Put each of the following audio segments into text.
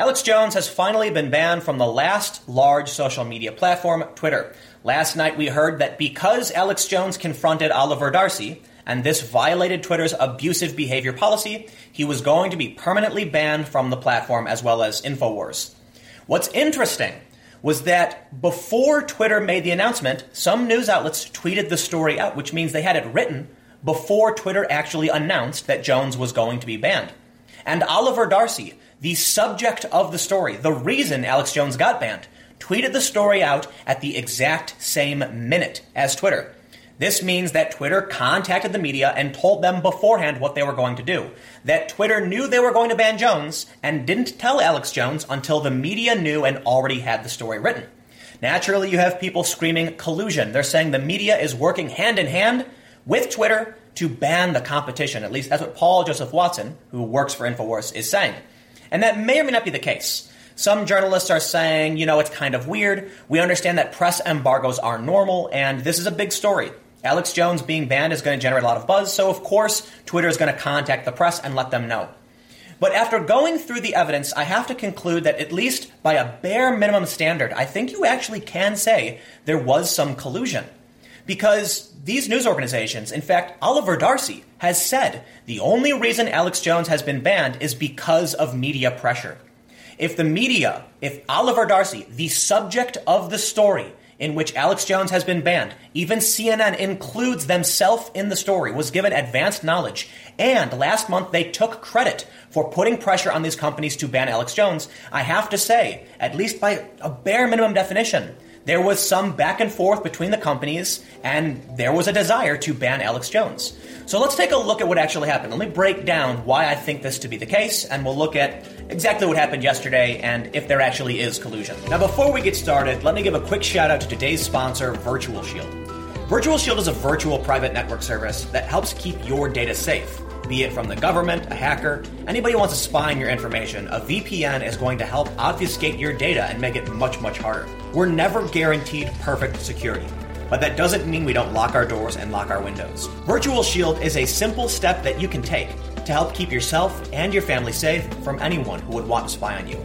Alex Jones has finally been banned from the last large social media platform, Twitter. Last night we heard that because Alex Jones confronted Oliver Darcy, and this violated Twitter's abusive behavior policy, he was going to be permanently banned from the platform as well as InfoWars. What's interesting was that before Twitter made the announcement, some news outlets tweeted the story out, which means they had it written before Twitter actually announced that Jones was going to be banned. And Oliver Darcy, the subject of the story, the reason Alex Jones got banned, tweeted the story out at the exact same minute as Twitter. This means that Twitter contacted the media and told them beforehand what they were going to do. That Twitter knew they were going to ban Jones and didn't tell Alex Jones until the media knew and already had the story written. Naturally, you have people screaming collusion. They're saying the media is working hand in hand with Twitter to ban the competition. At least that's what Paul Joseph Watson, who works for InfoWars, is saying. And that may or may not be the case. Some journalists are saying, you know, it's kind of weird. We understand that press embargoes are normal, and this is a big story. Alex Jones being banned is going to generate a lot of buzz, so of course, Twitter is going to contact the press and let them know. But after going through the evidence, I have to conclude that at least by a bare minimum standard, I think you actually can say there was some collusion. Because these news organizations, in fact, Oliver Darcy, has said the only reason Alex Jones has been banned is because of media pressure. If the media, if Oliver Darcy, the subject of the story, in which Alex Jones has been banned. Even CNN includes themselves in the story, was given advanced knowledge. And last month they took credit for putting pressure on these companies to ban Alex Jones. I have to say, at least by a bare minimum definition, there was some back and forth between the companies, and there was a desire to ban Alex Jones. So let's take a look at what actually happened. Let me break down why I think this to be the case, and we'll look at exactly what happened yesterday and if there actually is collusion. Now, before we get started, let me give a quick shout out to today's sponsor, Virtual Shield. Virtual Shield is a virtual private network service that helps keep your data safe be it from the government, a hacker, anybody who wants to spy on your information, a VPN is going to help obfuscate your data and make it much, much harder. We're never guaranteed perfect security, but that doesn't mean we don't lock our doors and lock our windows. Virtual Shield is a simple step that you can take to help keep yourself and your family safe from anyone who would want to spy on you.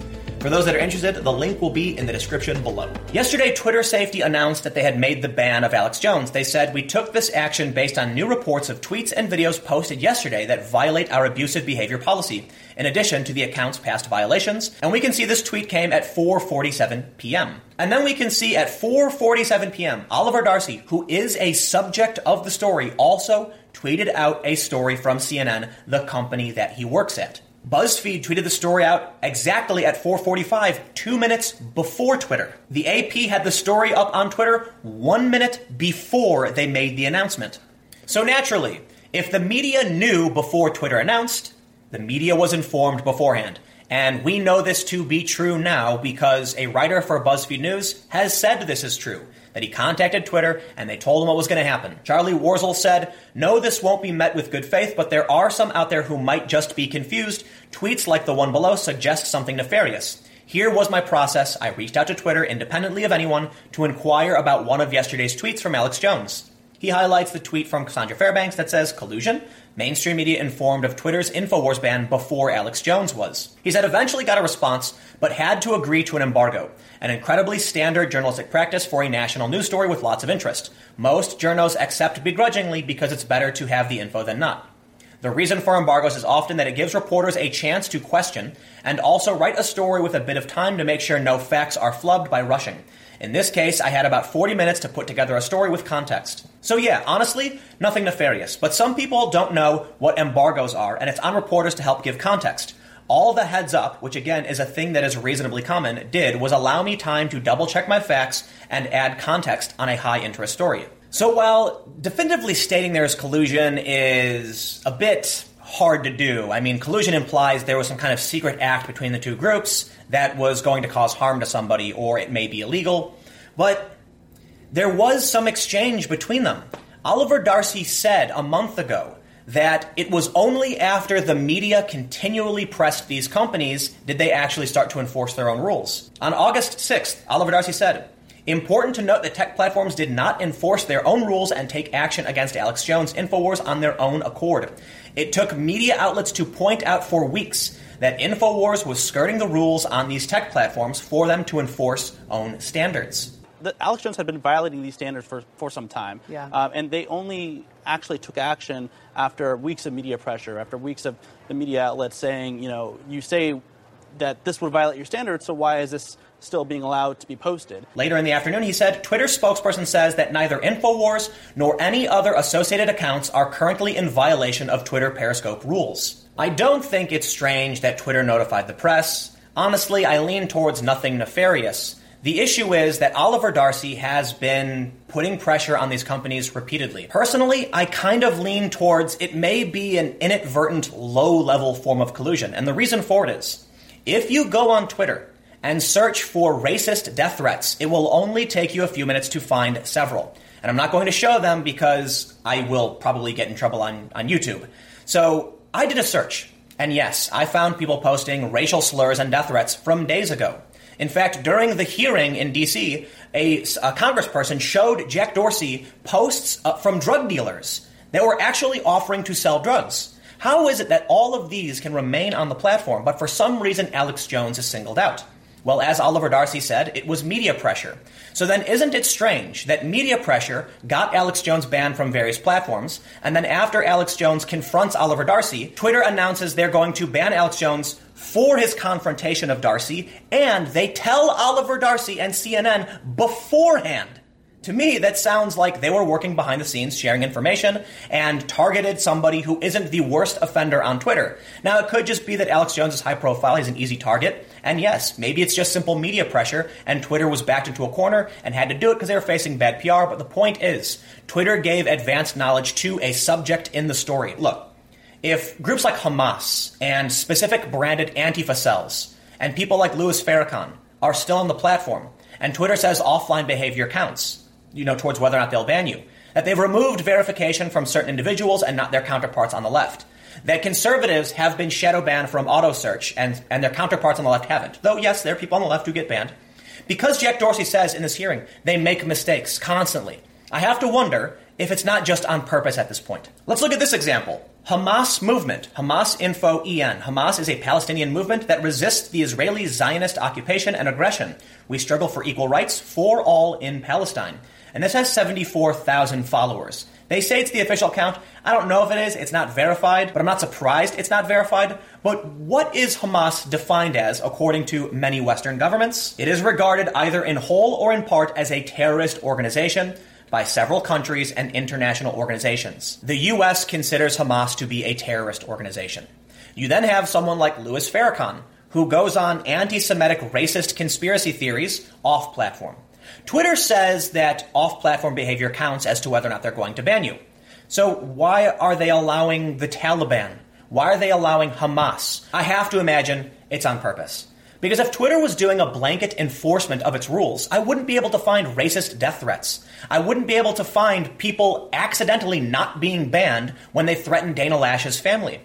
For those that are interested, the link will be in the description below. Yesterday, Twitter Safety announced that they had made the ban of Alex Jones. They said, We took this action based on new reports of tweets and videos posted yesterday that violate our abusive behavior policy, in addition to the account's past violations. And we can see this tweet came at 4:47 p.m. And then we can see at 4:47 p.m. Oliver Darcy, who is a subject of the story, also tweeted out a story from CNN, the company that he works at. BuzzFeed tweeted the story out exactly at 4:45, 2 minutes before Twitter. The AP had the story up on Twitter 1 minute before they made the announcement. So naturally, if the media knew before Twitter announced, the media was informed beforehand. And we know this to be true now because a writer for BuzzFeed News has said this is true that he contacted Twitter and they told him what was going to happen. Charlie Warzel said, No, this won't be met with good faith, but there are some out there who might just be confused. Tweets like the one below suggest something nefarious. Here was my process. I reached out to Twitter independently of anyone to inquire about one of yesterday's tweets from Alex Jones. He highlights the tweet from Cassandra Fairbanks that says collusion. Mainstream media informed of Twitter's InfoWars ban before Alex Jones was. He said eventually got a response, but had to agree to an embargo, an incredibly standard journalistic practice for a national news story with lots of interest. Most journos accept begrudgingly because it's better to have the info than not. The reason for embargoes is often that it gives reporters a chance to question and also write a story with a bit of time to make sure no facts are flubbed by rushing. In this case, I had about 40 minutes to put together a story with context. So, yeah, honestly, nothing nefarious. But some people don't know what embargoes are, and it's on reporters to help give context. All the heads up, which again is a thing that is reasonably common, did was allow me time to double check my facts and add context on a high interest story. So, while definitively stating there is collusion is a bit hard to do, I mean, collusion implies there was some kind of secret act between the two groups that was going to cause harm to somebody, or it may be illegal. But there was some exchange between them. Oliver Darcy said a month ago that it was only after the media continually pressed these companies did they actually start to enforce their own rules. On August 6th, Oliver Darcy said, Important to note that tech platforms did not enforce their own rules and take action against Alex Jones InfoWars on their own accord. It took media outlets to point out for weeks that InfoWars was skirting the rules on these tech platforms for them to enforce own standards. The, Alex Jones had been violating these standards for, for some time. Yeah. Um, and they only actually took action after weeks of media pressure, after weeks of the media outlets saying, you know, you say that this would violate your standards, so why is this still being allowed to be posted? Later in the afternoon, he said Twitter spokesperson says that neither InfoWars nor any other associated accounts are currently in violation of Twitter Periscope rules. I don't think it's strange that Twitter notified the press. Honestly, I lean towards nothing nefarious. The issue is that Oliver Darcy has been putting pressure on these companies repeatedly. Personally, I kind of lean towards it may be an inadvertent low level form of collusion. And the reason for it is if you go on Twitter and search for racist death threats, it will only take you a few minutes to find several. And I'm not going to show them because I will probably get in trouble on, on YouTube. So I did a search. And yes, I found people posting racial slurs and death threats from days ago. In fact, during the hearing in DC, a, a congressperson showed Jack Dorsey posts uh, from drug dealers that were actually offering to sell drugs. How is it that all of these can remain on the platform, but for some reason Alex Jones is singled out? Well, as Oliver Darcy said, it was media pressure. So then, isn't it strange that media pressure got Alex Jones banned from various platforms, and then after Alex Jones confronts Oliver Darcy, Twitter announces they're going to ban Alex Jones for his confrontation of Darcy, and they tell Oliver Darcy and CNN beforehand to me, that sounds like they were working behind the scenes, sharing information, and targeted somebody who isn't the worst offender on Twitter. Now, it could just be that Alex Jones is high profile, he's an easy target, and yes, maybe it's just simple media pressure, and Twitter was backed into a corner and had to do it because they were facing bad PR. But the point is, Twitter gave advanced knowledge to a subject in the story. Look, if groups like Hamas and specific branded Antifa cells and people like Louis Farrakhan are still on the platform, and Twitter says offline behavior counts, you know, towards whether or not they'll ban you. That they've removed verification from certain individuals and not their counterparts on the left. That conservatives have been shadow banned from auto search and, and their counterparts on the left haven't. Though, yes, there are people on the left who get banned. Because Jack Dorsey says in this hearing they make mistakes constantly, I have to wonder if it's not just on purpose at this point. Let's look at this example. Hamas movement, Hamas Info EN. Hamas is a Palestinian movement that resists the Israeli Zionist occupation and aggression. We struggle for equal rights for all in Palestine and this has 74,000 followers. They say it's the official count. I don't know if it is. It's not verified, but I'm not surprised it's not verified. But what is Hamas defined as according to many Western governments? It is regarded either in whole or in part as a terrorist organization by several countries and international organizations. The US considers Hamas to be a terrorist organization. You then have someone like Louis Farrakhan, who goes on anti Semitic racist conspiracy theories off platform. Twitter says that off platform behavior counts as to whether or not they're going to ban you. So why are they allowing the Taliban? Why are they allowing Hamas? I have to imagine it's on purpose. Because if Twitter was doing a blanket enforcement of its rules, I wouldn't be able to find racist death threats. I wouldn't be able to find people accidentally not being banned when they threaten Dana Loesch's family.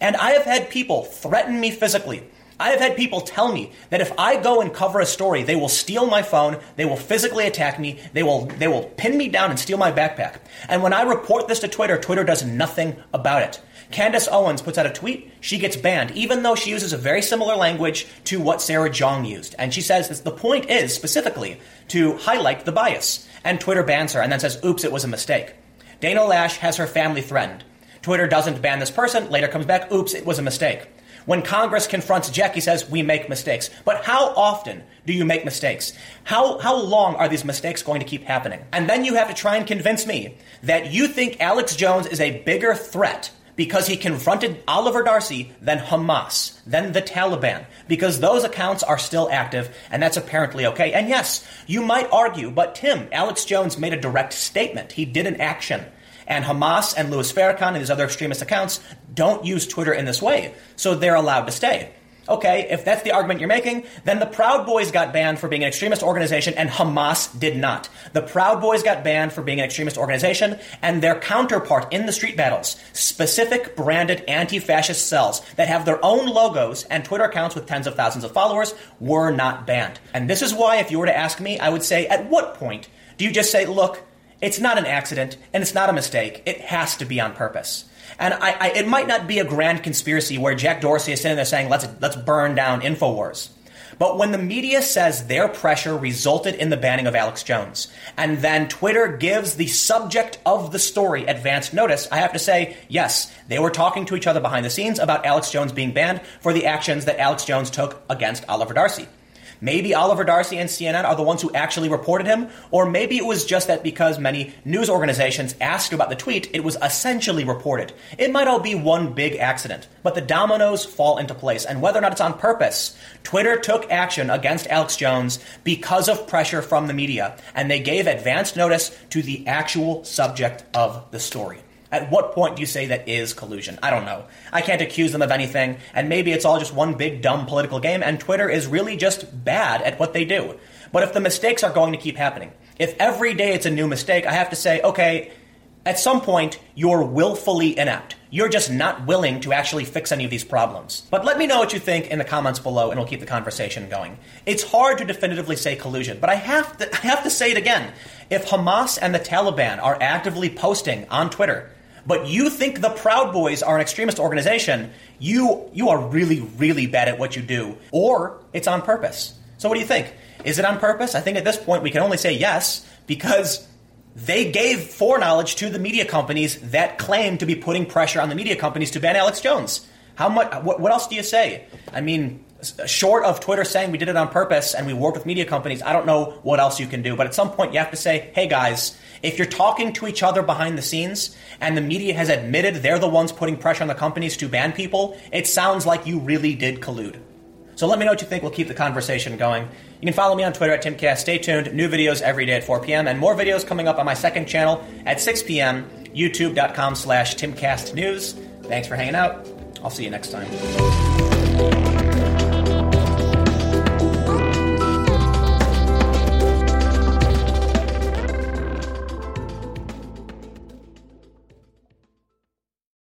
And I have had people threaten me physically I have had people tell me that if I go and cover a story, they will steal my phone, they will physically attack me, they will they will pin me down and steal my backpack. And when I report this to Twitter, Twitter does nothing about it. Candace Owens puts out a tweet, she gets banned, even though she uses a very similar language to what Sarah Jeong used. And she says the point is specifically to highlight the bias. And Twitter bans her and then says, oops, it was a mistake. Dana Loesch has her family threatened. Twitter doesn't ban this person, later comes back, oops, it was a mistake. When Congress confronts Jack, he says, We make mistakes. But how often do you make mistakes? How, how long are these mistakes going to keep happening? And then you have to try and convince me that you think Alex Jones is a bigger threat because he confronted Oliver Darcy than Hamas, than the Taliban, because those accounts are still active, and that's apparently okay. And yes, you might argue, but Tim, Alex Jones made a direct statement. He did an action. And Hamas and Louis Farrakhan and these other extremist accounts don't use Twitter in this way, so they're allowed to stay. Okay, if that's the argument you're making, then the Proud Boys got banned for being an extremist organization and Hamas did not. The Proud Boys got banned for being an extremist organization and their counterpart in the street battles, specific branded anti-fascist cells that have their own logos and Twitter accounts with tens of thousands of followers, were not banned. And this is why, if you were to ask me, I would say, at what point do you just say, look, it's not an accident and it's not a mistake. It has to be on purpose. And I, I, it might not be a grand conspiracy where Jack Dorsey is sitting there saying, let's, let's burn down InfoWars. But when the media says their pressure resulted in the banning of Alex Jones, and then Twitter gives the subject of the story advance notice, I have to say, yes, they were talking to each other behind the scenes about Alex Jones being banned for the actions that Alex Jones took against Oliver Darcy. Maybe Oliver Darcy and CNN are the ones who actually reported him, or maybe it was just that because many news organizations asked about the tweet, it was essentially reported. It might all be one big accident, but the dominoes fall into place, and whether or not it's on purpose, Twitter took action against Alex Jones because of pressure from the media, and they gave advanced notice to the actual subject of the story. At what point do you say that is collusion? I don't know. I can't accuse them of anything, and maybe it's all just one big dumb political game, and Twitter is really just bad at what they do. But if the mistakes are going to keep happening, if every day it's a new mistake, I have to say, okay, at some point, you're willfully inept. You're just not willing to actually fix any of these problems. But let me know what you think in the comments below, and we'll keep the conversation going. It's hard to definitively say collusion, but I have to, I have to say it again. If Hamas and the Taliban are actively posting on Twitter but you think the Proud Boys are an extremist organization, you you are really really bad at what you do, or it's on purpose. So what do you think? Is it on purpose? I think at this point we can only say yes because they gave foreknowledge to the media companies that claim to be putting pressure on the media companies to ban Alex Jones. How much? What, what else do you say? I mean, short of Twitter saying we did it on purpose and we worked with media companies, I don't know what else you can do. But at some point, you have to say, hey guys, if you're talking to each other behind the scenes and the media has admitted they're the ones putting pressure on the companies to ban people, it sounds like you really did collude. So let me know what you think. We'll keep the conversation going. You can follow me on Twitter at Timcast. Stay tuned. New videos every day at 4 p.m. and more videos coming up on my second channel at 6 p.m. YouTube.com slash TimCastNews. Thanks for hanging out. I'll see you next time.